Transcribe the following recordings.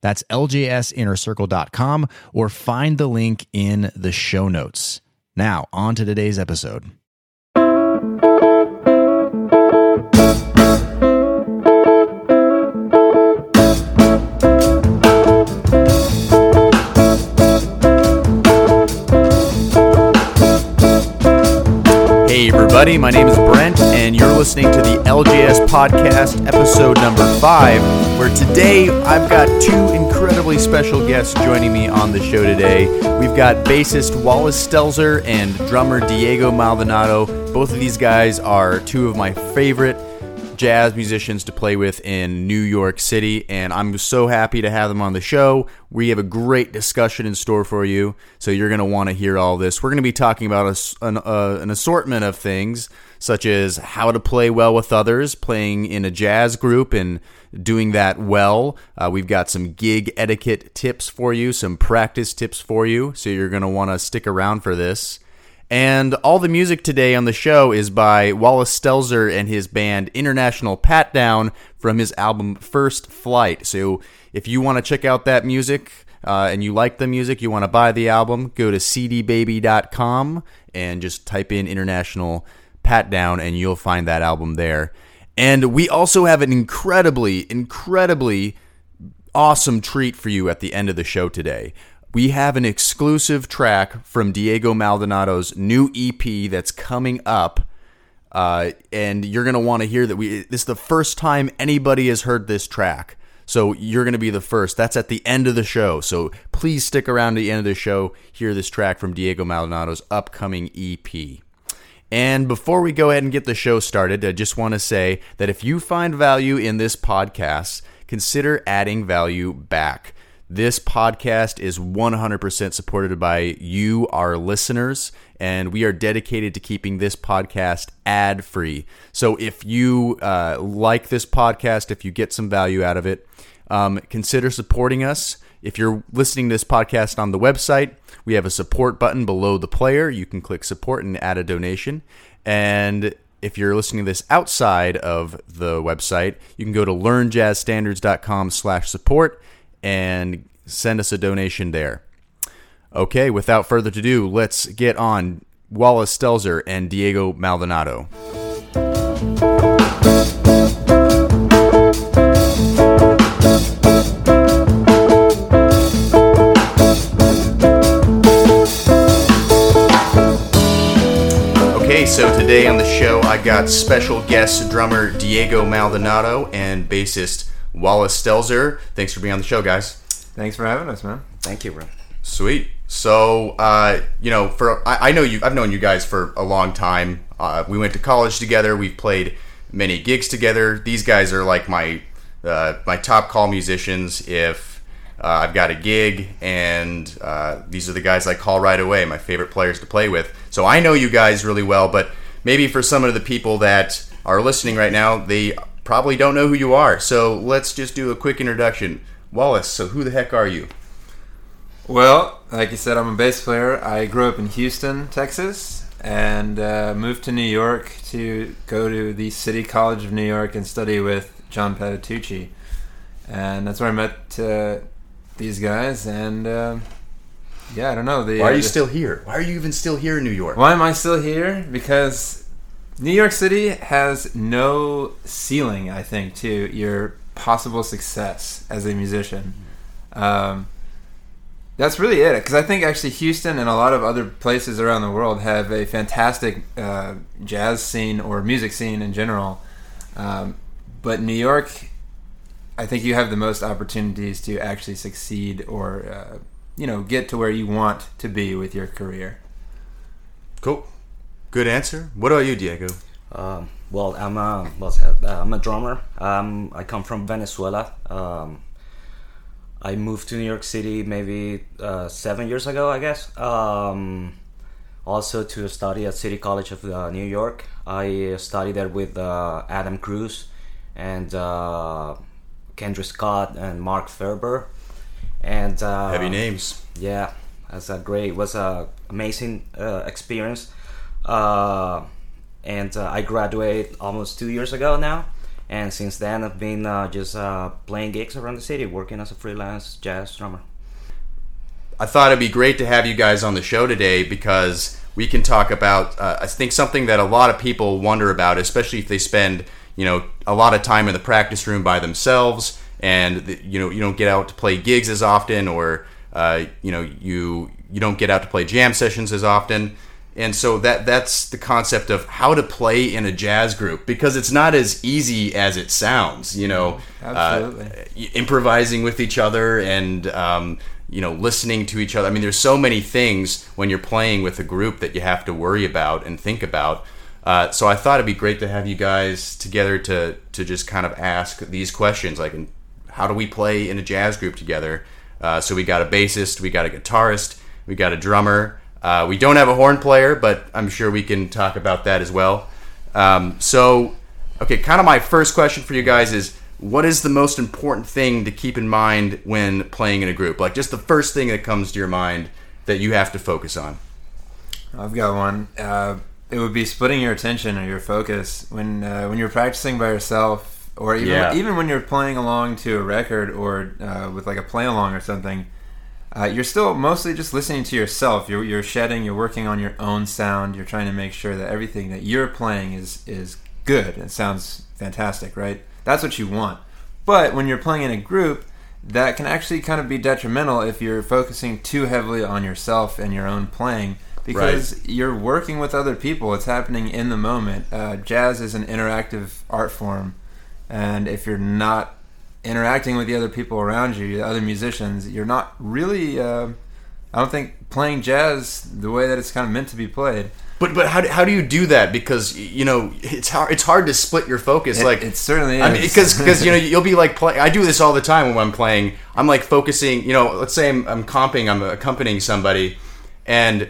That's ljsinnercircle.com or find the link in the show notes. Now, on to today's episode. Hey, everybody, my name is Brent, and you're listening to the LJS Podcast, episode number five, where today I've got two incredibly special guests joining me on the show today. We've got bassist Wallace Stelzer and drummer Diego Maldonado. Both of these guys are two of my favorite jazz musicians to play with in New York City, and I'm so happy to have them on the show. We have a great discussion in store for you, so you're going to want to hear all this. We're going to be talking about a, an, uh, an assortment of things, such as how to play well with others, playing in a jazz group, and doing that well. Uh, we've got some gig etiquette tips for you, some practice tips for you, so you're going to want to stick around for this. And all the music today on the show is by Wallace Stelzer and his band International Pat Down from his album First Flight. So if you want to check out that music uh, and you like the music, you want to buy the album, go to cdbaby.com and just type in International Pat Down and you'll find that album there. And we also have an incredibly, incredibly awesome treat for you at the end of the show today we have an exclusive track from Diego Maldonado's new EP that's coming up. Uh, and you're going to want to hear that we this is the first time anybody has heard this track. So you're going to be the first. That's at the end of the show. So please stick around to the end of the show, hear this track from Diego Maldonado's upcoming EP. And before we go ahead and get the show started, I just want to say that if you find value in this podcast, consider adding value back. This podcast is 100% supported by you, our listeners, and we are dedicated to keeping this podcast ad free. So if you uh, like this podcast, if you get some value out of it, um, consider supporting us. If you're listening to this podcast on the website, we have a support button below the player. You can click support and add a donation. And if you're listening to this outside of the website, you can go to learnjazzstandards.com slash support and send us a donation there. Okay, without further ado, let's get on Wallace Stelzer and Diego Maldonado. I got special guest drummer Diego Maldonado and bassist Wallace Stelzer. Thanks for being on the show, guys. Thanks for having us, man. Thank you, bro. Sweet. So, uh, you know, for I, I, know you. I've known you guys for a long time. Uh, we went to college together. We've played many gigs together. These guys are like my uh, my top call musicians. If uh, I've got a gig, and uh, these are the guys I call right away. My favorite players to play with. So I know you guys really well. But maybe for some of the people that are listening right now, they probably don't know who you are. So let's just do a quick introduction. Wallace, so who the heck are you? Well, like you said, I'm a bass player. I grew up in Houston, Texas, and uh, moved to New York to go to the City College of New York and study with John Patitucci. And that's where I met uh, these guys. And uh, yeah, I don't know. Why are you the, still here? Why are you even still here in New York? Why am I still here? Because New York City has no ceiling, I think, to your possible success as a musician. Um, that's really it. Because I think actually Houston and a lot of other places around the world have a fantastic uh, jazz scene or music scene in general. Um, but New York, I think you have the most opportunities to actually succeed or, uh, you know, get to where you want to be with your career. Cool. Good answer. What about you, Diego? Um, well, I'm a well, uh, I'm a drummer. Um, I come from Venezuela. Um, I moved to New York City maybe uh, seven years ago, I guess. Um, also to study at City College of uh, New York. I studied there with uh, Adam Cruz and uh, Kendrick Scott and Mark Ferber. And uh, Heavy names. yeah, that's a great. Was a amazing uh, experience. Uh, and uh, I graduated almost two years ago now, and since then I've been uh, just uh, playing gigs around the city, working as a freelance jazz drummer. I thought it'd be great to have you guys on the show today because we can talk about uh, I think something that a lot of people wonder about, especially if they spend you know a lot of time in the practice room by themselves, and the- you know you don't get out to play gigs as often, or uh, you know you you don't get out to play jam sessions as often. And so that that's the concept of how to play in a jazz group because it's not as easy as it sounds. You know, Absolutely. uh, improvising with each other and um, you know listening to each other. I mean, there's so many things when you're playing with a group that you have to worry about and think about. Uh, so I thought it'd be great to have you guys together to to just kind of ask these questions, like, how do we play in a jazz group together? Uh, so we got a bassist, we got a guitarist, we got a drummer. Uh, we don't have a horn player, but I'm sure we can talk about that as well. Um, so, okay, kind of my first question for you guys is what is the most important thing to keep in mind when playing in a group? Like, just the first thing that comes to your mind that you have to focus on. I've got one. Uh, it would be splitting your attention or your focus when uh, when you're practicing by yourself, or even Yeah. even when you're playing along to a record or uh, with like a play along or something. Uh, you're still mostly just listening to yourself. You're, you're shedding. You're working on your own sound. You're trying to make sure that everything that you're playing is is good. and sounds fantastic, right? That's what you want. But when you're playing in a group, that can actually kind of be detrimental if you're focusing too heavily on yourself and your own playing because you're working with other people. It's happening in the moment. Uh, jazz is an interactive art form, and if you're not interacting with the other people around you, the other musicians, you're not really. Uh, I don't think playing jazz the way that it's kind of meant to be played. But but how do, how do you do that? Because you know it's hard it's hard to split your focus. It- like it certainly I mean, is. because because you know you'll be like play. I do this all the time when I'm playing. I'm like focusing. You know, let's say I'm, I'm comping. I'm accompanying somebody, and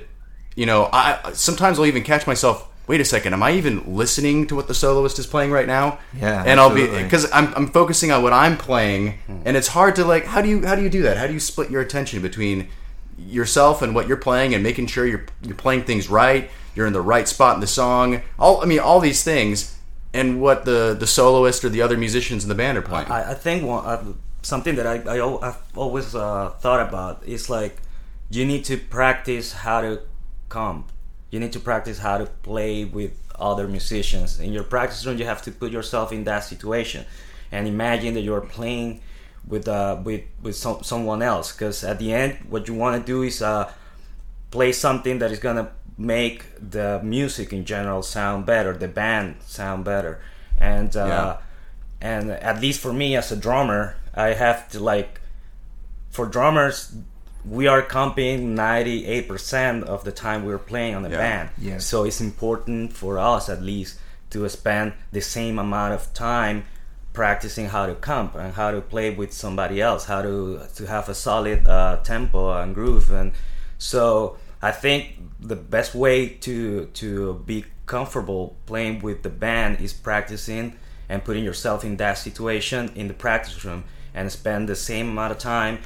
you know I sometimes I'll even catch myself. Wait a second. Am I even listening to what the soloist is playing right now? Yeah, and I'll be because I'm, I'm focusing on what I'm playing, and it's hard to like. How do you how do you do that? How do you split your attention between yourself and what you're playing and making sure you're you're playing things right, you're in the right spot in the song. All I mean, all these things, and what the the soloist or the other musicians in the band are playing. I, I think one, uh, something that I, I I've always uh, thought about is like you need to practice how to comp. You need to practice how to play with other musicians. In your practice room, you have to put yourself in that situation and imagine that you're playing with uh, with with some, someone else. Because at the end, what you want to do is uh, play something that is gonna make the music in general sound better, the band sound better, and uh, Yeah. and at least for me as a drummer, I have to like for drummers we are comping 98% of the time we're playing on the Yeah. band. Yes. So it's important for us at least to spend the same amount of time practicing how to comp and how to play with somebody else, how to to have a solid uh, tempo and groove and so I think the best way to to be comfortable playing with the band is practicing and putting yourself in that situation in the practice room and spend the same amount of time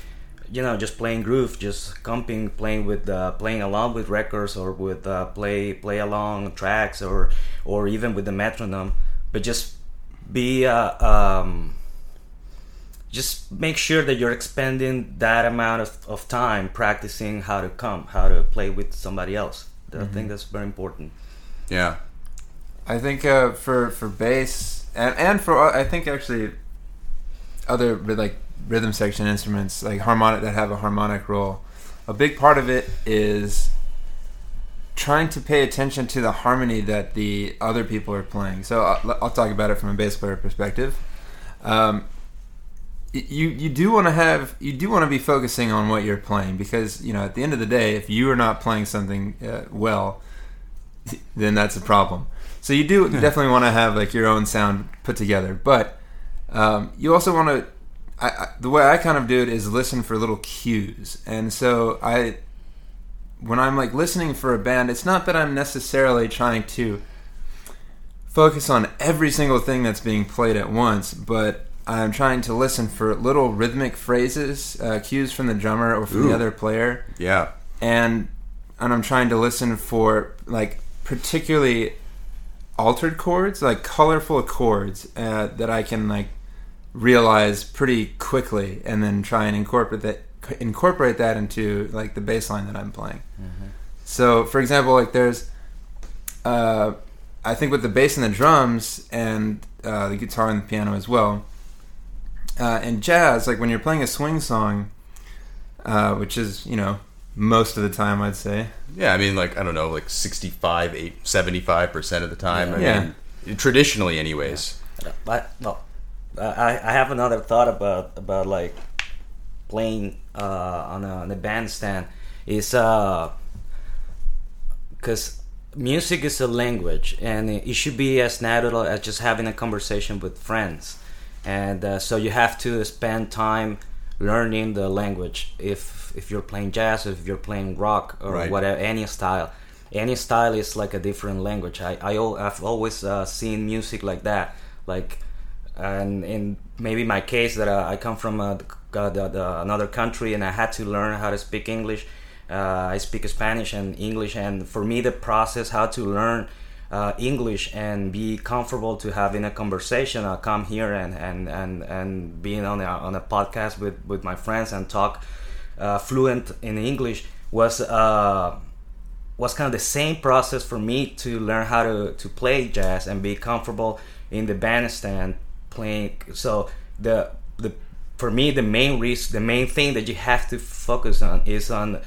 you know just playing groove just comping playing with uh, playing along with records or with uh, play play along tracks or or even with the metronome but just be uh, um, just make sure that you're expending that amount of, of time practicing how to comp how to play with somebody else. I think that's very important. Yeah, I think uh, for for bass and and for uh, I think actually other like rhythm section instruments like harmonic that have a harmonic role. A big part of it is trying to pay attention to the harmony that the other people are playing. So I'll, I'll talk about it from a bass player perspective. Um, you you do want to have you do want to be focusing on what you're playing because you know at the end of the day if you are not playing something uh, well then that's a problem. So you do definitely want to have like your own sound put together, but um, you also want to I, I, the way I kind of do it is listen for little cues, and so I, when I'm like listening for a band, it's not that I'm necessarily trying to focus on every single thing that's being played at once, but I'm trying to listen for little rhythmic phrases, uh, cues from the drummer or from Ooh. the other player, Yeah. and and I'm trying to listen for like particularly altered chords, like colorful chords uh, that I can like realize pretty quickly, and then try and incorporate that incorporate that into like the bass line that I'm playing. So, for example, like there's, uh, I think with the bass and the drums and uh, the guitar and the piano as well. Uh, in jazz, like when you're playing a swing song, uh, which is you know most of the time I'd say, Yeah, I mean, like I don't know, like 65, 8, 75 percent of the time. I Yeah. mean, traditionally, anyways. But well, I I have another thought about about like playing uh, on a on a bandstand. Is uh because music is a language and it should be as natural as just having a conversation with friends. And uh, so you have to spend time learning the language. If if you're playing jazz if you're playing rock or Right. whatever any style. Any style is like a different language. I I I've always uh, seen music like that. Like and in maybe my case that uh, I come from uh, the, the, the, another country and I had to learn how to speak English. Uh, I speak Spanish and English, and for me, the process how to learn uh, English and be comfortable to having a conversation. I come here and and and and being on a, on a podcast with with my friends and talk uh, fluent in English was. Uh, was kind of the same process for me to learn how to, to play jazz and be comfortable in the bandstand playing so the the for me the main reason the main thing that you have to focus on is on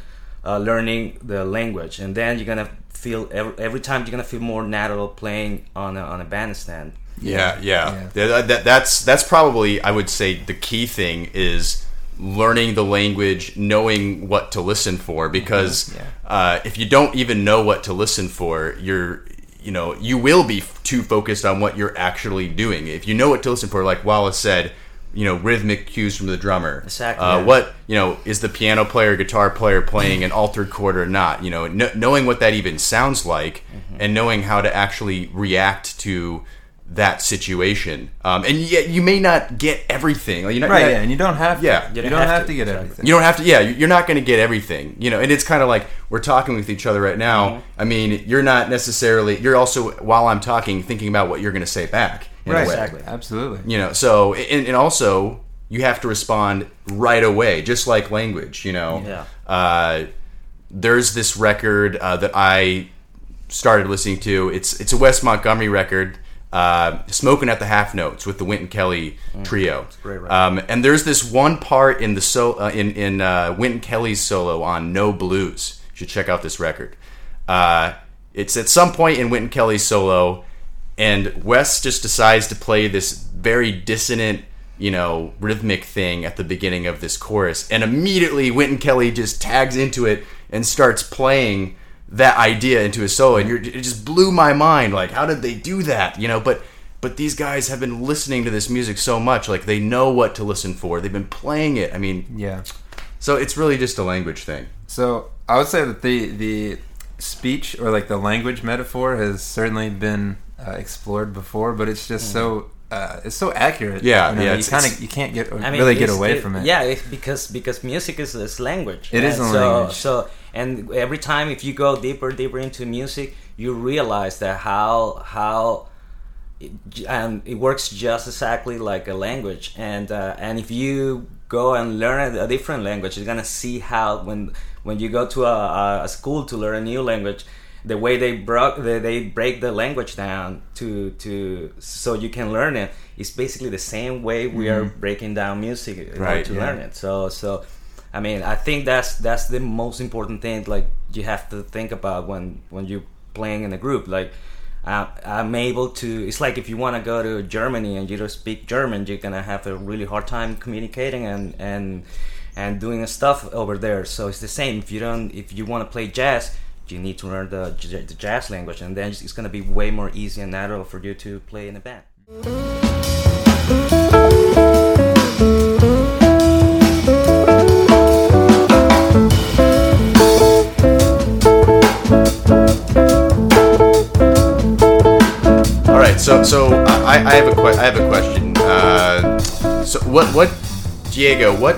uh, learning the language and then you're gonna feel every, every time you're gonna feel more natural playing on a, on a bandstand Yeah, yeah. Yeah. That- that- that's that's probably I would say the key thing is learning the language, knowing what to listen for. Because Yeah. uh, if you don't even know what to listen for, you're you know you will be f- too focused on what you're actually doing. If you know what to listen for, like Wallace said, you know rhythmic cues from the drummer. Exactly, Uh. What you know is the piano player, guitar player playing an altered chord or not? You know, kn- knowing what that even sounds like, Mm-hmm. and knowing how to actually react to that situation. Um, and yet, you may not get everything. Like, you're not, right? you're Yeah, and you don't have to. Yeah. you, You don't, don't have, have to, to, get exactly. everything. you don't have to. Yeah, you're not going to get everything. You know, and it's kind of like we're talking with each other right now. Mm-hmm. I mean, you're not necessarily. You're also while I'm talking, thinking about what you're going to say back. right? Exactly. Absolutely. You know, so and, and also you have to respond right away, just like language. You know, Yeah. uh, there's this record uh, that I started listening to. It's it's a Wes Montgomery record, uh, "Smoking at the Half Notes" with the Wynton Kelly trio. a great record. Um, and there's this one part in the so uh, in in uh, Wynton Kelly's solo on "No Blues." You should check out this record. Uh, it's at some point in Wynton Kelly's solo, and Wes just decides to play this very dissonant, you know, rhythmic thing at the beginning of this chorus, and immediately Wynton Kelly just tags into it and starts playing that idea into his solo, and you're, it just blew my mind. Like, how did they do that? You know, but but these guys have been listening to this music so much, like they know what to listen for. They've been playing it. I mean, Yeah. so it's really just a language thing. So I would say that the the speech or like the language metaphor has certainly been uh, explored before, but it's just so uh, it's so accurate. Yeah, you know, yeah, You it's- kind of you can't get I mean, really get it's- away from it. Yeah, it's because because music is, is language. It is And a so, language. So and every time if you go deeper deeper into music, you realize that how how it, and it works just exactly like a language. And uh, and if you go and learn a, different language, you're gonna see how when when you go to a, a school to learn a new language. The way they broke, they, they break the language down to to so you can learn it. It's basically the same way we are breaking down music Right, to yeah. learn it. So so, I mean, I think that's that's the most important thing. Like you have to think about when when you're playing in a group. Like I'm able to. It's like if you want to go to Germany and you don't speak German, you're gonna have a really hard time communicating and and and doing stuff over there. So it's the same. If you don't, if you want to play jazz. You need to learn the, the jazz language, and then it's to be way more easy and natural for you to play in a band. So, so I, I have a que- I have a question. Uh, so, what, what, Diego, what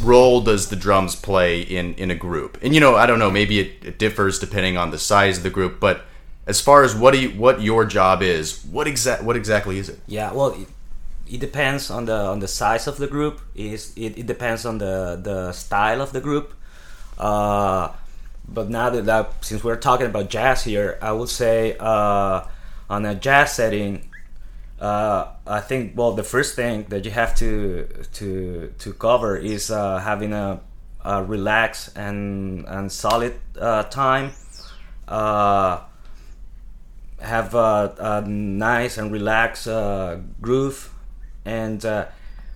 role does the drums play in in a group? And you know, I don't know, maybe it, it differs depending on the size of the group, but as far as what you, what your job is, what exact what exactly is it? Yeah, well, it, it depends on the on the size of the group. Is it, it depends on the the style of the group. Uh, but now that, that since we're talking about jazz here, I would say uh, on a jazz setting, uh, I think well the first thing that you have to to to cover is uh, having a, a relaxed and and solid uh, time. Uh, have a, a nice and relaxed uh, groove, and uh,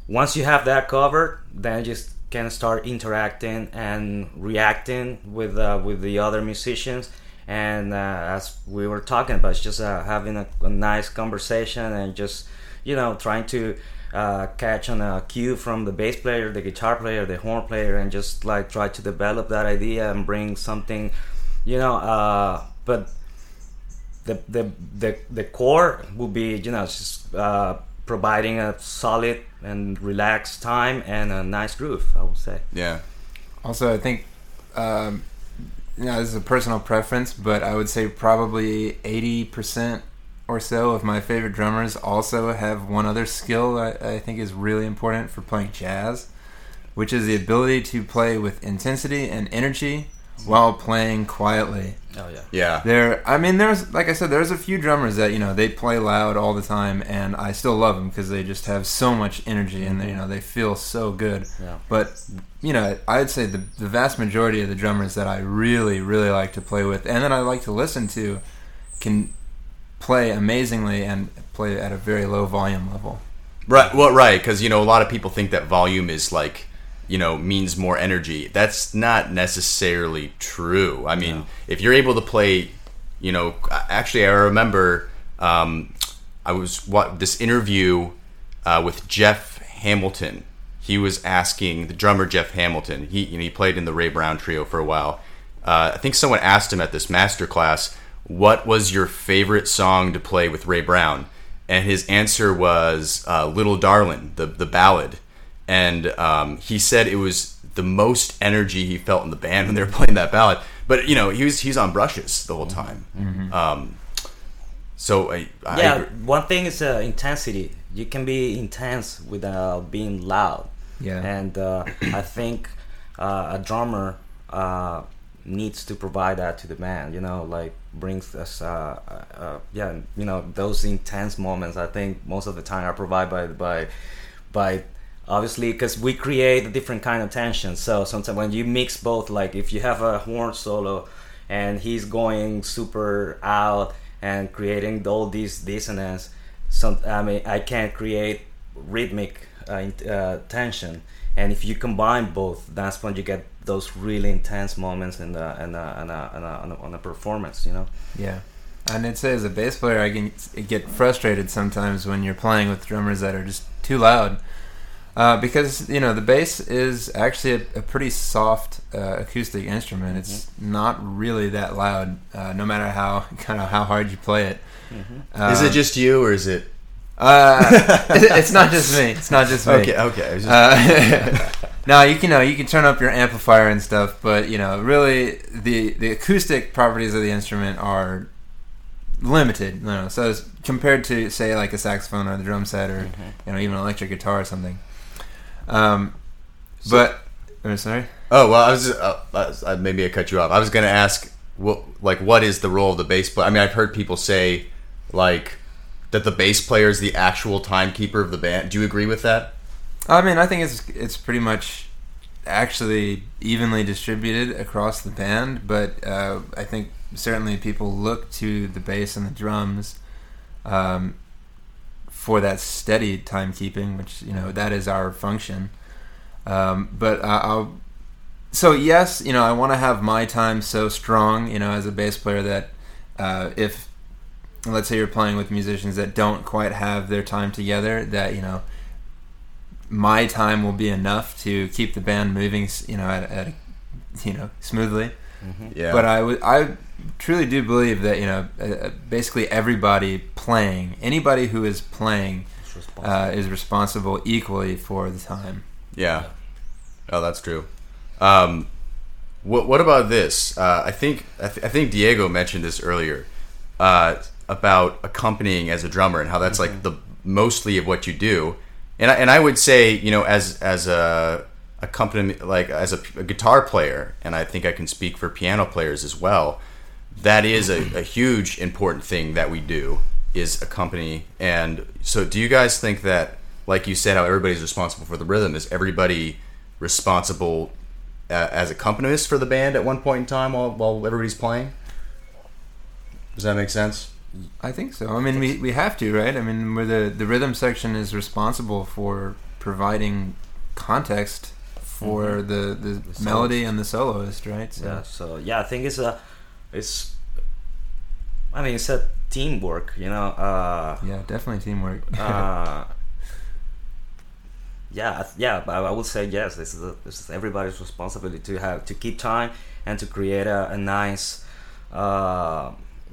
once you have that covered, then you just can start interacting and reacting with with the other musicians. And uh, as we were talking about, it's just uh, having a, a nice conversation and just you know trying to uh, catch on a cue from the bass player, the guitar player, the horn player, and just like try to develop that idea and bring something, you know. Uh, but the, the the the core will be you know just uh, providing a solid and relaxed time and a nice groove. I would say. Yeah. Also, I think, um, you know, this is a personal preference, but I would say probably 80% or so of my favorite drummers also have one other skill I, I think is really important for playing jazz, which is the ability to play with intensity and energy while playing quietly. Oh yeah. Yeah. There, I mean, there's like I said, there's a few drummers that you know they play loud all the time, and I still love them because they just have so much energy and they, you know they feel so good. Yeah. But you know, I'd say the the vast majority of the drummers that I really really like to play with, and that I like to listen to, can play amazingly and play at a very low volume level. Right. Well, right, because you know a lot of people think that volume is like, you know, means more energy. That's not necessarily true. I mean, if you're able to play, you know, actually, I remember um, I was what this interview uh, with Jeff Hamilton. He was asking the drummer Jeff Hamilton. He you know, he played in the Ray Brown trio for a while. Uh, I think someone asked him at this master class, "What was your favorite song to play with Ray Brown?" And his answer was uh, "Little Darlin'," the the ballad. And um, he said it was the most energy he felt in the band when they were playing that ballad. But you know, he was he's on brushes the whole time. Um, so I, I yeah, agree. one thing is uh, intensity. You can be intense without being loud. Yeah. And uh, I think uh, a drummer uh, needs to provide that to the band. You know, like brings us, uh, uh, yeah, you know, those intense moments. I think most of the time are provided by by by obviously because we create a different kind of tension. So sometimes when you mix both, like if you have a horn solo and he's going super out and creating all these dissonance, some I mean I can't create rhythmic uh, uh, tension. And if you combine both, that's when you get those really intense moments in the a, a, a, on a performance. You know. Yeah. And I'd say as a bass player, I can get frustrated sometimes when you're playing with drummers that are just too loud. Uh, because you know the bass is actually a, a pretty soft uh, acoustic instrument. It's not really that loud, uh, no matter how kind of how hard you play it. is it Um, just you or is it? Uh, it- it's not just me. It's not just me. Okay, okay. I just- Uh, no, you can know you can turn up your amplifier and stuff, but you know, really the the acoustic properties of the instrument are limited. You know, so as compared to say like a saxophone or the drum set or you know even an electric guitar or something. Um, but oh, sorry. Oh well, I was just, uh, maybe I cut you off. I was going to ask, what like what is the role of the bass player? I mean, I've heard people say like that the bass player is the actual timekeeper of the band. Do you agree with that? I mean, I think it's it's pretty much actually evenly distributed across the band, but uh, I think certainly people look to the bass and the drums um, for that steady timekeeping, which you know that is our function. Um, but I- I'll so yes, you know I want to have my time so strong, you know, as a bass player that uh, if let's say you're playing with musicians that don't quite have their time together, that you know my time will be enough to keep the band moving, you know, at, at you know smoothly. Yeah. But I I truly do believe that you know uh, uh, basically everybody playing, anybody who is playing, responsible. uh, is responsible equally for the time. Yeah. Oh, that's true. Um, what What about this? Uh, I think I, th- I think Diego mentioned this earlier uh, about accompanying as a drummer and how that's like the mostly of what you do. And I, and I would say you know as as a accompaniment like as a, a guitar player, and I think I can speak for piano players as well. That is a, a huge important thing that we do is accompany. And so, do you guys think that, like you said, how everybody's responsible for the rhythm? Is everybody responsible uh, as accompanists for the band at one point in time while, while everybody's playing? Does that make sense? I think so. I mean, we, we have to, right? I mean, where the the rhythm section is responsible for providing context for the, the, The melody and the soloist, right? So, yeah. So yeah, I think it's a, it's. I mean, it's a teamwork. You know. Uh, yeah, definitely teamwork. uh, yeah, yeah, but I would say yes. This is, a, this is everybody's responsibility to have to keep time and to create a, a nice uh,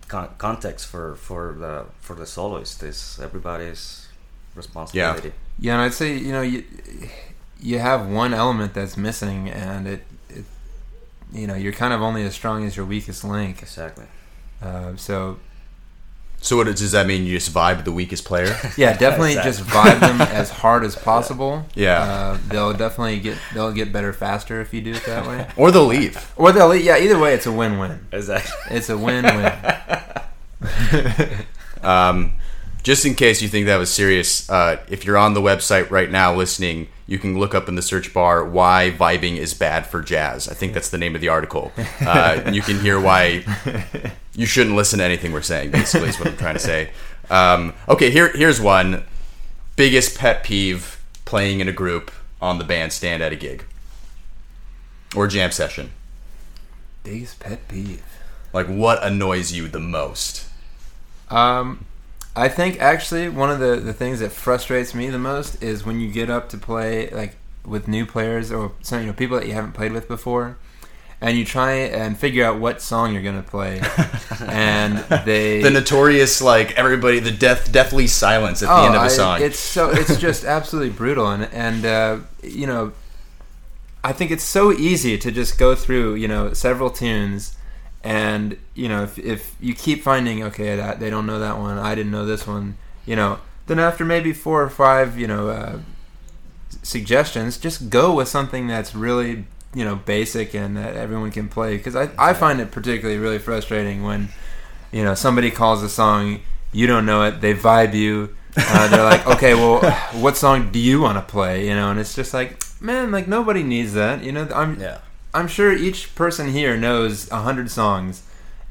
con- context for, for the for the soloist. Is everybody's responsibility. Yeah. Yeah, and I'd say you know you you have one element that's missing, and it, it you know you're kind of only as strong as your weakest link. Exactly. Uh, so So, what does that mean? You just vibe the weakest player? yeah, definitely Exactly. just vibe them as hard as possible. Yeah. uh, they'll definitely get they'll get better faster if you do it that way. or they'll leave? Or they'll yeah. Either way, it's a win-win. Exactly. It's a win-win. Um, just in case you think that was serious, uh, if you're on the website right now listening, you can look up in the search bar why vibing is bad for jazz. I think that's the name of the article. Uh, you can hear why you shouldn't listen to anything we're saying, basically, is what I'm trying to say. Um, okay, here, here's one biggest pet peeve playing in a group on the bandstand at a gig or jam session. Biggest pet peeve. Like, what annoys you the most? Um, I think actually one of the, the things that frustrates me the most is when you get up to play like with new players or some you know people that you haven't played with before, and you try and figure out what song you're gonna play, and they The notorious, like, everybody, the death, deathly silence at the end of a I- song. it's so it's just absolutely brutal, and and uh, you know, I think it's so easy to just go through you know several tunes, and you know if if you keep finding okay that they don't know that one, I didn't know this one, you know, then after maybe four or five you know uh, suggestions, just go with something that's really you know basic and that everyone can play. Because I I find it particularly really frustrating when you know somebody calls a song you don't know it they vibe you uh, they're like okay well what song do you want to play? You know and it's just like man like nobody needs that. You know i'm Yeah. I'm sure each person here knows a hundred songs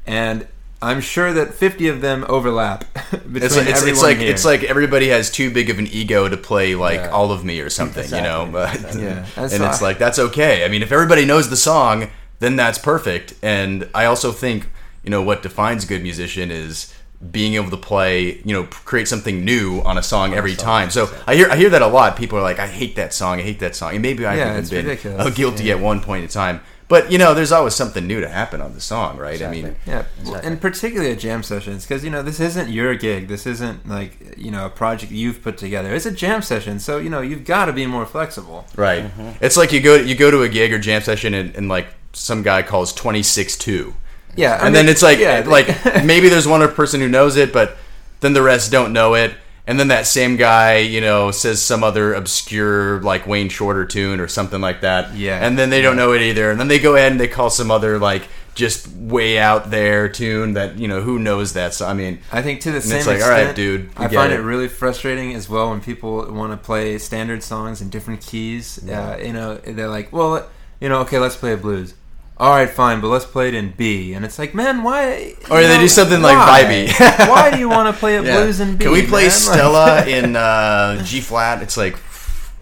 and i'm sure that 50 of them overlap between It's like, it's, everyone it's like here. it's like everybody has too big of an ego to play like Yeah. all of me or something, you know. But, Yeah. and it's like that's okay. I mean, if everybody knows the song, then that's perfect. And I also think you know what defines a good musician is being able to play, you know, create something new on a song every song, time. So exactly. I hear I hear that a lot. People are like, I hate that song. I hate that song. And maybe I've Yeah, even been ridiculous. uh, guilty Yeah. at one point in time. But you know, there's always something new to happen on the song, right? I mean, Yeah, Exactly. and particularly at jam sessions, because you know this isn't your gig. This isn't like you know a project you've put together. It's a jam session, so you know you've got to be more flexible. Right. Mm-hmm. It's like you go you go to a gig or jam session and, and like some guy calls twenty six two. Yeah, I And then it's like yeah, like maybe there's one person who knows it, but then the rest don't know it. And then that same guy, you know, says some other obscure like Wayne Shorter tune or something like that. Yeah. And then they don't know it either. And then they go ahead and they call some other like just way out there tune that you know who knows that. So I mean, I think to the it's same like, extent, all right, dude, I find it. it. really frustrating as well when people want to play standard songs in different keys. Uh, you know, they're like, well, you know, okay, let's play a blues. All right, fine, but let's play it in B. And it's like, man, why? Or they know, do something like why? vibey. why do you want to play it Yeah. blues in B? Can we play man? Stella in uh, G flat? It's like,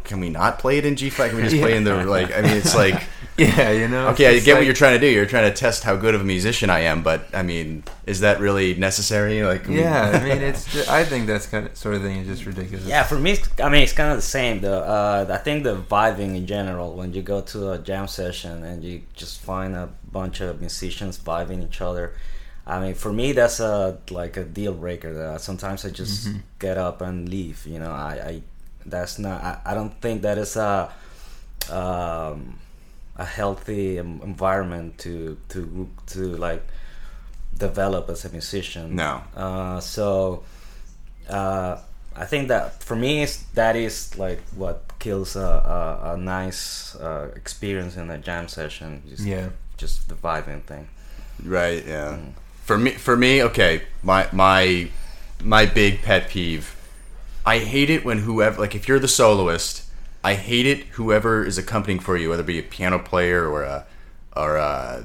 can we not play it in G flat? Can we just play in the like? I mean, it's like yeah, you know. Okay, I it's get what you're trying to do. You're trying to test how good of a musician I am, but I mean, is that really necessary? Like, I mean- Yeah, I mean, it's. Just, I think that's kind of sort of thing is just ridiculous. Yeah, for me, I mean, it's kind of the same. The uh, I think the vibing in general, when you go to a jam session and you just find a bunch of musicians vibing each other. I mean, for me, that's a like a deal breaker. That sometimes I just Mhm. get up and leave. You know, I, I that's not. I, I don't think that is a um, a healthy environment to to to like develop as a musician. No. Uh, so uh, I think that for me, that is like what kills a, a, a nice uh, experience in a jam session. Just, Yeah. just the vibing thing. Right. Yeah. Mm. For me, for me, okay. My my my big pet peeve. I hate it when whoever, like, if you're the soloist, I hate it. Whoever is accompanying for you, whether it be a piano player or a or a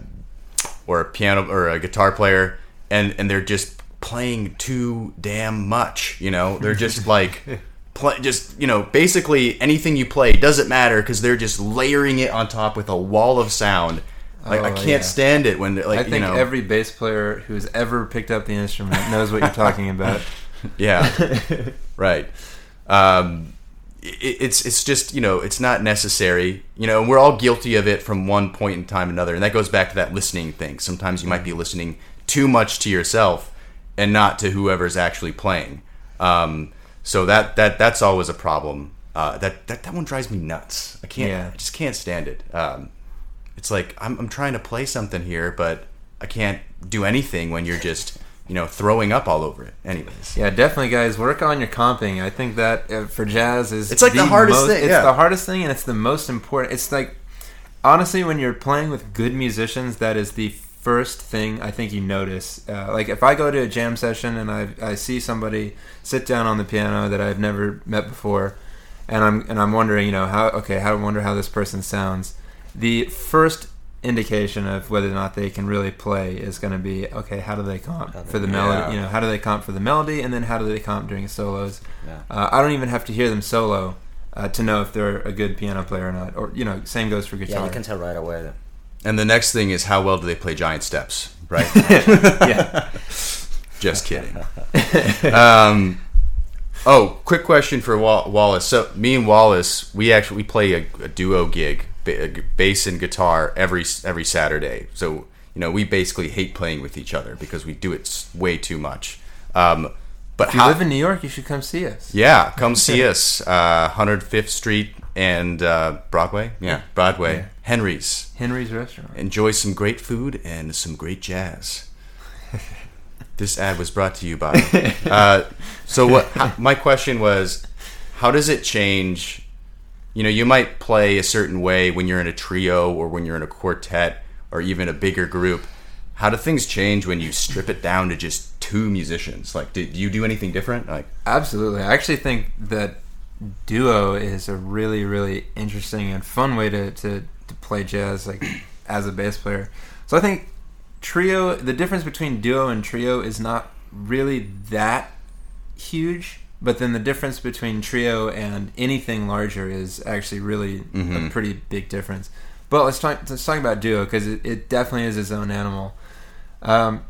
or a piano or a guitar player, and and they're just playing too damn much. You know, they're just like. Play, just you know, basically anything you play doesn't matter because they're just layering it on top with a wall of sound. Like I Oh, can't yeah. stand it when they're like I think you know, every bass player who's ever picked up the instrument knows what you're talking about. Yeah, right. Um, it's it's just you know it's not necessary. You know, and we're all guilty of it from one point in time to another, and that goes back to that listening thing. Sometimes you might be listening too much to yourself and not to whoever's actually playing. Um, so that that that's always a problem. Uh, that, that that one drives me nuts. I can't. Yeah. I just can't stand it. Um, it's like I'm I'm trying to play something here, but I can't do anything when you're just you know throwing up all over it. Anyways. Yeah, definitely, guys. Work on your comping. I think that uh, for jazz is It's like the hardest most- thing, It's yeah. the hardest thing, and it's the most important. It's like honestly, when you're playing with good musicians, that is the first thing I think you notice. Uh, like if I go to a jam session and I I see somebody sit down on the piano that I've never met before, and I'm and I'm wondering, you know, how okay, how I wonder how this person sounds. The first indication of whether or not they can really play is going to be okay. How do they comp How do for the melody? Yeah. You know, how do they comp for the melody, and then how do they comp during solos? Yeah. Uh, I don't even have to hear them solo uh, to know if they're a good piano player or not. Or you know, same goes for guitar. Yeah, you can tell right away. And the next thing is how well do they play giant steps, right? yeah. Just kidding. um, oh, quick question for Wa- Wallace. So me and Wallace, we actually we play a, a duo gig, ba- a g- bass and guitar every every Saturday. So you know we basically hate playing with each other because we do it way too much. Um, but If you how? live in New York, you should come see us. yeah, come see us, uh, 105th Street and uh, Broadway. Yeah, Broadway, Yeah. Henry's. Henry's Restaurant. Enjoy some great food and some great jazz. this ad was brought to you by. Uh, so what? How, my question was, how does it change? You know, you might play a certain way when you're in a trio or when you're in a quartet or even a bigger group. How do things change when you strip it down to just two musicians? Like, did you do anything different? Like, Absolutely. I actually think that duo is a really, really interesting and fun way to, to, to play jazz, like as a bass player. So I think trio, the difference between duo and trio is not really that huge, but then the difference between trio and anything larger is actually really a Mhm. pretty big difference. But let's talk, let's talk about duo because it, it definitely is its own animal. Um,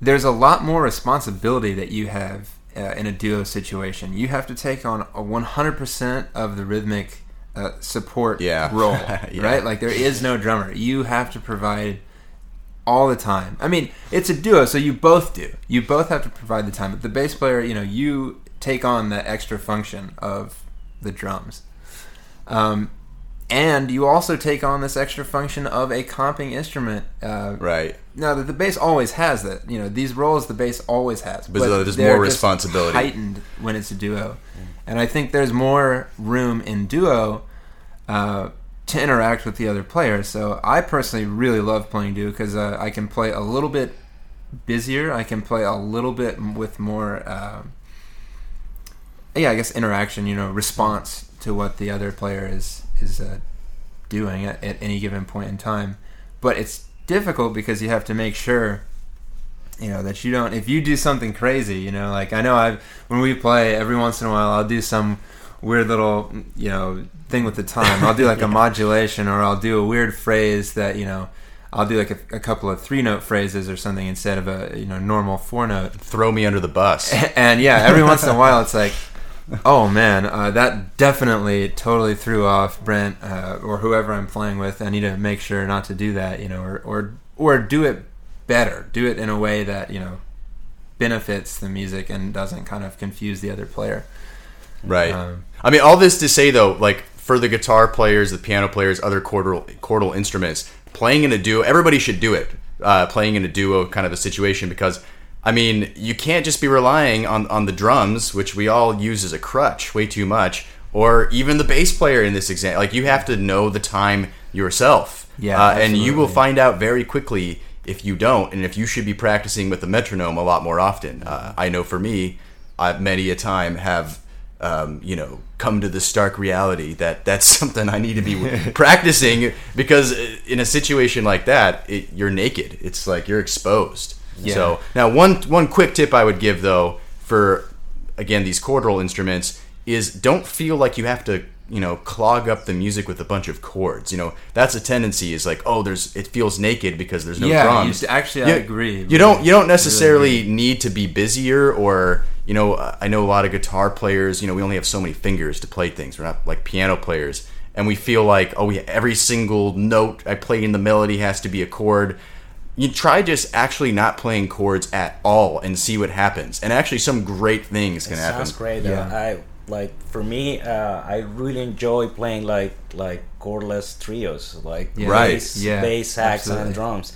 there's a lot more responsibility that you have uh, in a duo situation. You have to take on a 100% of the rhythmic uh, support Yeah. role, Yeah. right? Like there is no drummer. You have to provide all the time. I mean, it's a duo, so you both do. You both have to provide the time. But the bass player, you know, you take on that extra function of the drums. Um, and you also take on this extra function of a comping instrument. Uh, right? now that the bass always has that, you know, these roles the bass always has, But there's they're more responsibility. heightened when it's a duo, and I think there's more room in duo uh, to interact with the other players. So I personally really love playing duo because uh, I can play a little bit busier. I can play a little bit with more, um yeah, I guess interaction. You know, response to what the other player is is uh, doing at, at any given point in time. But it's difficult because you have to make sure you know that you don't if you do something crazy you know like i know i've when we play every once in a while i'll do some weird little you know thing with the time. I'll do like a modulation, or I'll do a weird phrase that you know. I'll do like a, a couple of three note phrases or something instead of a you know normal four note. Throw me under the bus. And yeah, every once in a while it's like, oh man, uh, that definitely totally threw off Brent uh, or whoever I'm playing with. I need to make sure not to do that, you know, or or or do it better. Do it in a way that you know benefits the music and doesn't kind of confuse the other player. Right. Um, I mean, all this to say though, like for the guitar players, the piano players, other chordal chordal instruments, playing in a duo, everybody should do it. Uh, playing in a duo kind of a situation because, I mean, you can't just be relying on on the drums, which we all use as a crutch way too much, or even the bass player in this example. Like you have to know the time yourself. Yeah, uh, and you will find out very quickly if you don't, and if you should be practicing with the metronome a lot more often. Uh, I know for me, I many a time have, um, you know, come to the stark reality that that's something I need to be practicing because in a situation like that, it, you're naked. It's like you're exposed. Yeah. So now, one one quick tip I would give though for again these chordal instruments is don't feel like you have to you know clog up the music with a bunch of chords. You know that's a tendency is like oh there's it feels naked because there's no yeah, drums. you- actually, I agree. You don't you don't necessarily agree. need to be busier or you know I know a lot of guitar players. You know we only have so many fingers to play things. We're not like piano players, and we feel like oh we every single note I play in the melody has to be a chord. You try just actually not playing chords at all and see what happens. And actually, some great things can It happen. sounds great. Yeah. Uh, I like for me, uh, I really enjoy playing like like chordless trios, like Yeah. Right. bass, Yeah, bass, sax, absolutely. and drums.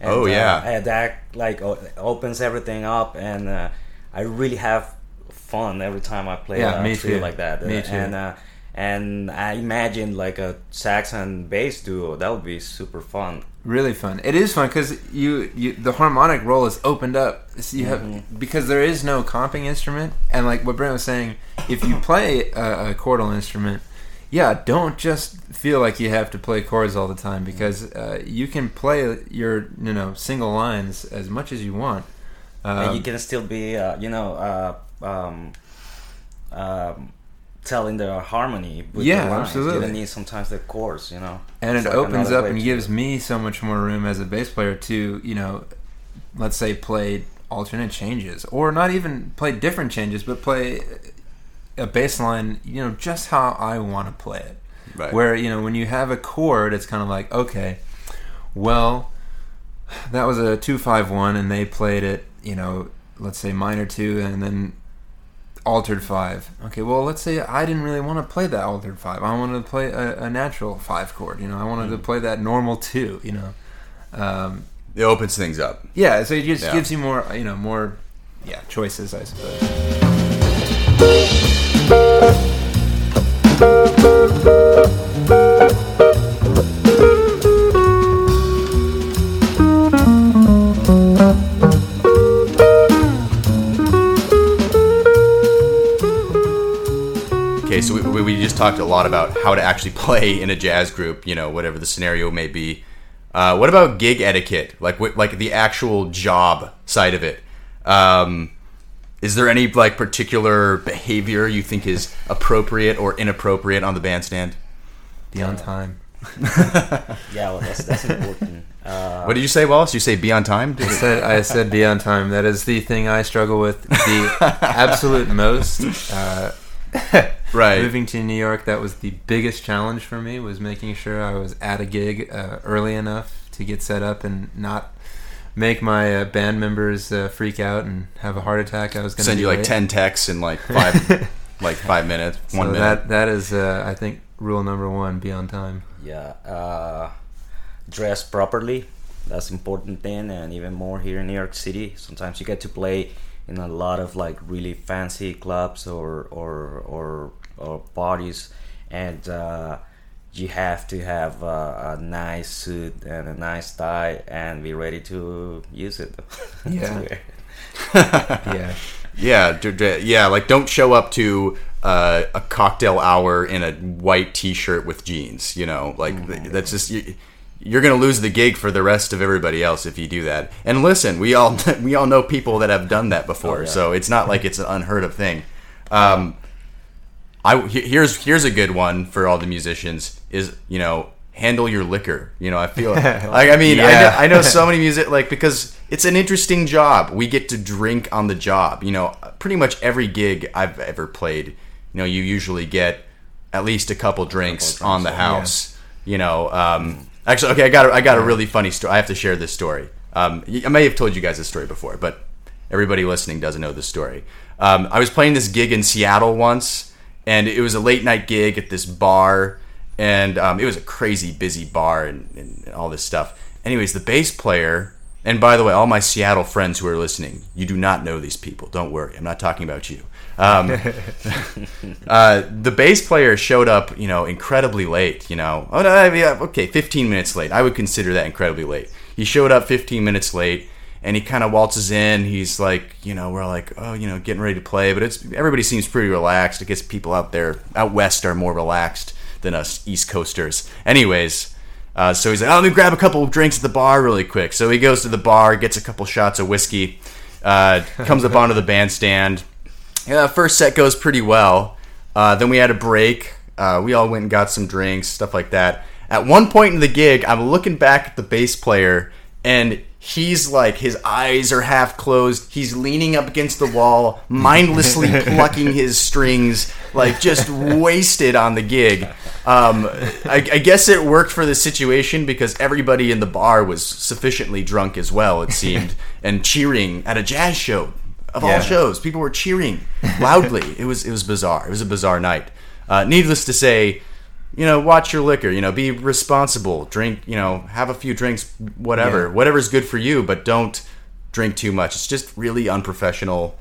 And, Oh, uh, yeah. and that like opens everything up, and uh, I really have fun every time I play Yeah, a me trio too. like that. Me Uh, too. And uh, and I imagine like a sax and bass duo. That would be super fun. Really fun. It is fun because you, you the harmonic role is opened up. So you have because there is no comping instrument, and like what Brent was saying, if you play a, a chordal instrument, yeah, don't just feel like you have to play chords all the time because uh, you can play your you know single lines as much as you want. and you Um, can still be uh, you know uh, um, um, telling the harmony with Yeah, the lines. absolutely. you need sometimes the chords you know and It's it like opens up and to- gives me so much more room as a bass player to you know let's say play alternate changes or not even play different changes but play a bass line you know just how i want to play it Right. where you know when you have a chord it's kind of like okay well that was a 251 and they played it you know let's say minor 2 and then altered 5 okay well let's say i didn't really want to play that altered 5 i wanted to play a, a natural 5 chord you know? I wanted to play that normal 2 you know? Um, It opens things up. yeah so it just Yeah. gives you more you know more yeah choices i suppose just talked a lot about how to actually play in a jazz group, you know, whatever the scenario may be. Uh, what about gig etiquette, like wh- like the actual job side of it? Um, is there any like particular behavior you think is appropriate or inappropriate on the bandstand? be on time yeah well that's that's important uh, What did you say, Wallace? You say be on time? I said I said be on time. That is the thing I struggle with the absolute most. Uh, right. moving to New York, that was the biggest challenge for me. Was making sure I was at a gig uh, early enough to get set up and not make my uh, band members uh, freak out and have a heart attack. I was going to Send you like ten texts in like five, like five minutes, So one minute. that that is, uh, I think, rule number one: be on time. yeah uh, dress properly that's important thing and even more here in new york city sometimes you get to play in a lot of like really fancy clubs or or or, or parties and uh, you have to have a, a nice suit and a nice tie and be ready to use it Yeah. it. Yeah, Yeah, yeah. Like, don't show up to uh, a cocktail hour in a white T-shirt with jeans. You know, like th- that's just you, you're gonna lose the gig for the rest of everybody else if you do that. And listen, we all we all know people that have done that before, Oh, yeah. so it's not like it's an unheard of thing. Um, I here's here's a good one for all the musicians is you know handle your liquor. You know, I feel like I mean I, know, I know so many music like because it's an interesting job. We get to drink on the job. You know, pretty much every gig I've ever played, you know, you usually get at least a couple drinks, on the house. You know, um, actually, okay, I got a, I got a really funny story. I have to share this story. Um, I may have told you guys this story before, but everybody listening doesn't know this story. Um, I was playing this gig in Seattle once, and it was a late night gig at this bar, and um, it was a crazy busy bar and, and all this stuff. Anyways, the bass player, and by the way, all my Seattle friends who are listening, you do not know these people. Don't worry, I'm not talking about you. Um, uh, the bass player showed up, you know, incredibly late. You know, oh no, yeah, okay, 15 minutes late. I would consider that incredibly late. He showed up 15 minutes late, and he kind of waltzes in. He's like, you know, we're like, oh, you know, getting ready to play, but it's everybody seems pretty relaxed. I guess people out there out west are more relaxed than us East Coasters. Anyways. Uh, so he's like, oh, let me grab a couple of drinks at the bar really quick. So he goes to the bar, gets a couple shots of whiskey, uh, comes up onto the bandstand, yeah, first set goes pretty well. Uh, then we had a break. Uh, we all went and got some drinks, stuff like that. At one point in the gig, I'm looking back at the bass player, and he's like, his eyes are half closed. He's leaning up against the wall, mindlessly plucking his strings, like just wasted on the gig. Um, I, I guess it worked for the situation because everybody in the bar was sufficiently drunk as well, it seemed, and cheering at a jazz show of all shows. People were cheering loudly. it was it was bizarre. It was a bizarre night. Uh, needless to say, you know, watch your liquor. You know, be responsible. Drink. You know, have a few drinks. Whatever, Yeah. whatever's good for you, but don't drink too much. It's just really unprofessional.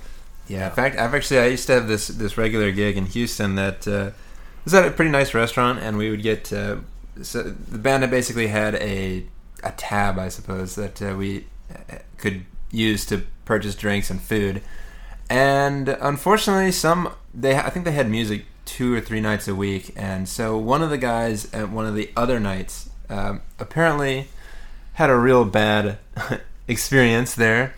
Yeah, in fact, I've actually I used to have this this regular gig in Houston that uh, was at a pretty nice restaurant, and we would get uh, so the band had basically had a a tab, I suppose, that uh, we uh, could use to purchase drinks and food, and unfortunately, some they I think they had music two or three nights a week, and so one of the guys at one of the other nights um, apparently had a real bad experience there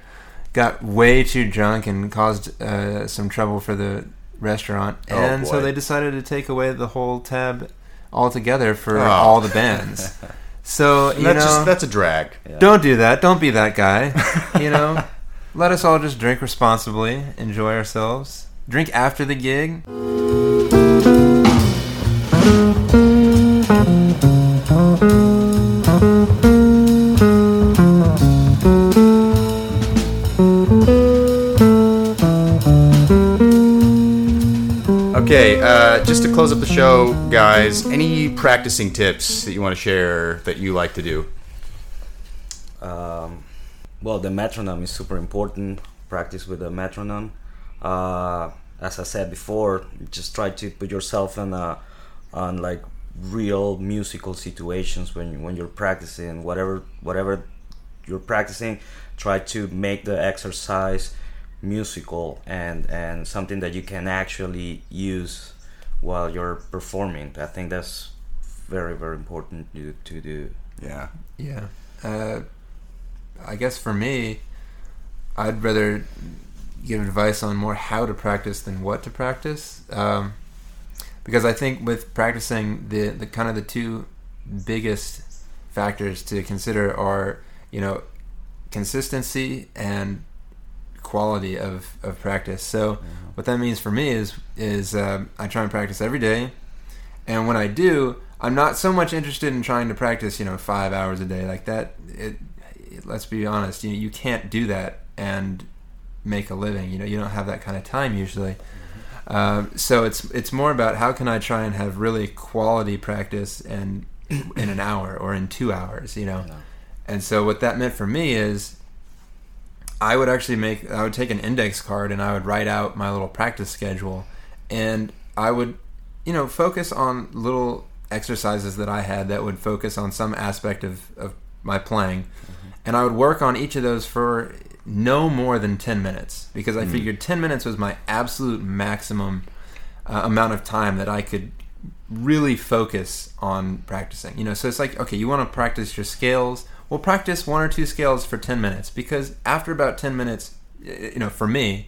got way too drunk and caused uh, some trouble for the restaurant, Oh, and so they decided to take away the whole tab altogether for Oh. all the bands. So you that's know, just that's a drag. don't do that. Don't be that guy. you know, let us all just drink responsibly, enjoy ourselves. Drink after the gig. Okay, uh, just to close up the show, guys. Any practicing tips that you want to share that you like to do? Um, well, the metronome is super important. Practice with the metronome. Uh, as I said before, just try to put yourself in a, on like real musical situations when you, when you're practicing whatever whatever you're practicing. Try to make the exercise musical and and something that you can actually use while you're performing. I think that's very very important to to do. Yeah. Yeah. Uh, I guess for me, I'd rather give advice on more how to practice than what to practice. Um, because I think with practicing, the, the kind of the two biggest factors to consider are, you know, consistency and quality of, of practice. So what that means for me is is um, I try and practice every day, and when I do, I'm not so much interested in trying to practice, you know, five hours a day like that. It, it- let's be honest, you you can't do that and make a living. You know, you don't have that kind of time usually. Um, so it's it's more about how can I try and have really quality practice and in an hour or in two hours, you know. And so what that meant for me is I would actually make I would take an index card and I would write out my little practice schedule and I would you know focus on little exercises that I had that would focus on some aspect of, of my playing and I would work on each of those for no more than 10 minutes because I figured 10 minutes was my absolute maximum uh, amount of time that I could really focus on practicing. You know, so it's like, okay, you want to practice your scales. Well, practice one or two scales for 10 minutes because after about 10 minutes, you know, for me,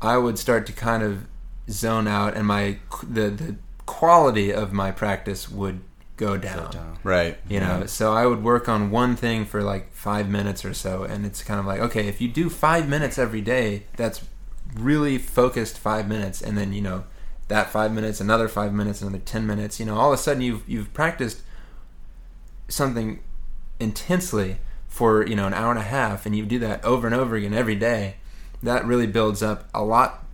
I would start to kind of zone out, and my the the quality of my practice would go down. down. Right. You know, so I would work on one thing for like five minutes or so, and it's kind of like, okay, if you do five minutes every day, that's really focused five minutes, and then you know, that five minutes, another five minutes, another ten minutes. You know, all of a sudden you've you've practiced something intensely for you know an hour and a half, and you do that over and over again every day. That really builds up a lot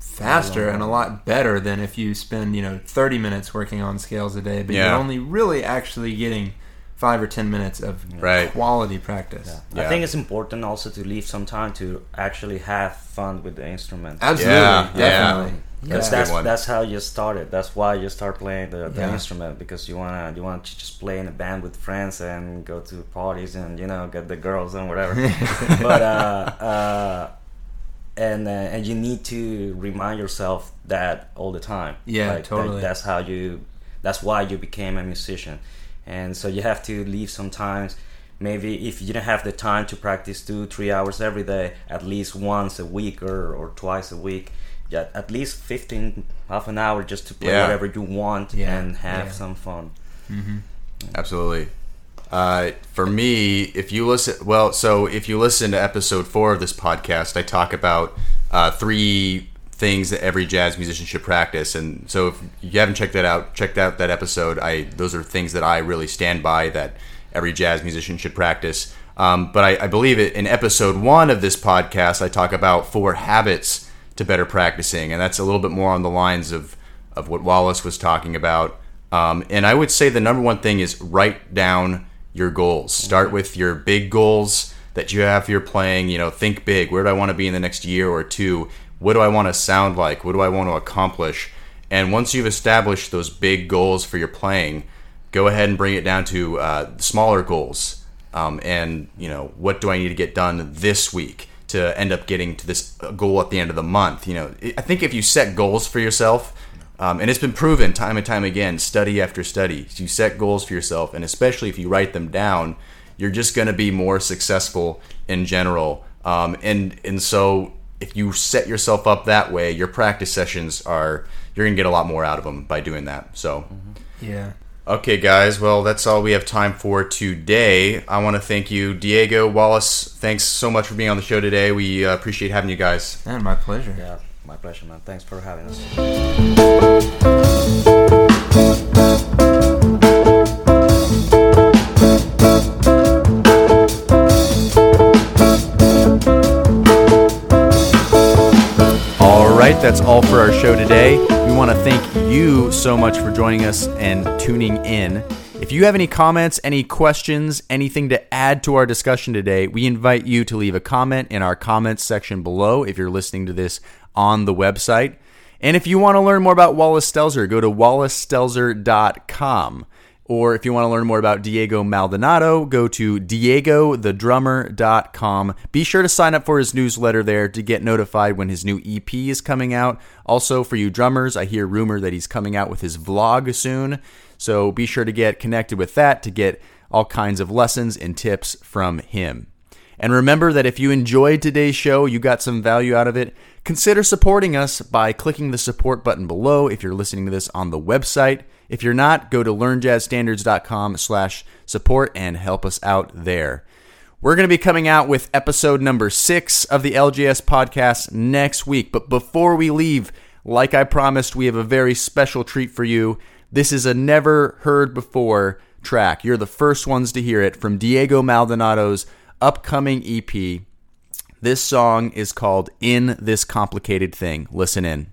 faster and a lot better than if you spend you know 30 minutes working on scales a day but Yeah. you're only really actually getting five or ten minutes of Right. quality practice I Yeah. think it's important also to leave some time to actually have fun with the instrument. absolutely Yeah, yeah. definitely That's Because that's that's how you started. That's why you start playing the, the Yeah. instrument because you wanna you want to just play in a band with friends and go to parties and you know get the girls and whatever. but uh, uh, and uh, and you need to remind yourself that all the time. Yeah, that- totally. that's how you. That's why you became a musician, and so you have to leave sometimes. Maybe if you don't have the time to practice two, three hours every day, at least once a week or, or twice a week, yeah, at least 15, half an hour just to play Yeah. whatever you want Yeah, and have yeah. some fun. Absolutely. Uh, for me, if you listen, well, so if you listen to episode four of this podcast, I talk about uh, three things that every jazz musician should practice. And so if you haven't checked that out, checked out that episode. I those are things that I really stand by that every jazz musician should practice. Um, but I, I believe it in episode one of this podcast, I talk about four habits to better practicing, and that's a little bit more on the lines of of what Wallace was talking about. Um, and I would say the number one thing is write down your goals. Start with your big goals that you have for your playing. You know, think big. Where do I want to be in the next year or two? What do I want to sound like? What do I want to accomplish? And once you've established those big goals for your playing, go ahead and bring it down to uh, smaller goals. Um, and you know, what do I need to get done this week to end up getting to this goal at the end of the month? You know, I think if you set goals for yourself, um, and it's been proven time and time again, study after study. You set goals for yourself, and especially if you write them down, you're just going to be more successful in general. Um, and and so if you set yourself up that way, your practice sessions are you're going to get a lot more out of them by doing that. So. yeah Okay, guys. Well, that's all we have time for today. I want to thank you, Diego Wallace. Thanks so much for being on the show today. We uh, appreciate having you guys. And my pleasure Yeah, my pleasure, man. Thanks for having us. Right, that's all for our show today. We want to thank you so much for joining us and tuning in. If you have any comments, any questions, anything to add to our discussion today, we invite you to leave a comment in our comments section below if you're listening to this on the website. And if you want to learn more about Wallace Stelzer, go to wallacestelzer.com. Or if you want to learn more about Diego Maldonado, go to diegothedrummer.com. Be sure to sign up for his newsletter there to get notified when his new EP is coming out. Also, for you drummers, I hear rumor that he's coming out with his vlog soon. So be sure to get connected with that to get all kinds of lessons and tips from him. And remember that if you enjoyed today's show, you got some value out of it, consider supporting us by clicking the support button below if you're listening to this on the website. If you're not, go to learnjazzstandards.com slash support and help us out there. We're going to be coming out with episode number six of the LJS podcast next week. But before we leave, like I promised, we have a very special treat for you. This is a never heard before track. You're the first ones to hear it from Diego Maldonado's upcoming EP. This song is called In This Complicated Thing. Listen in.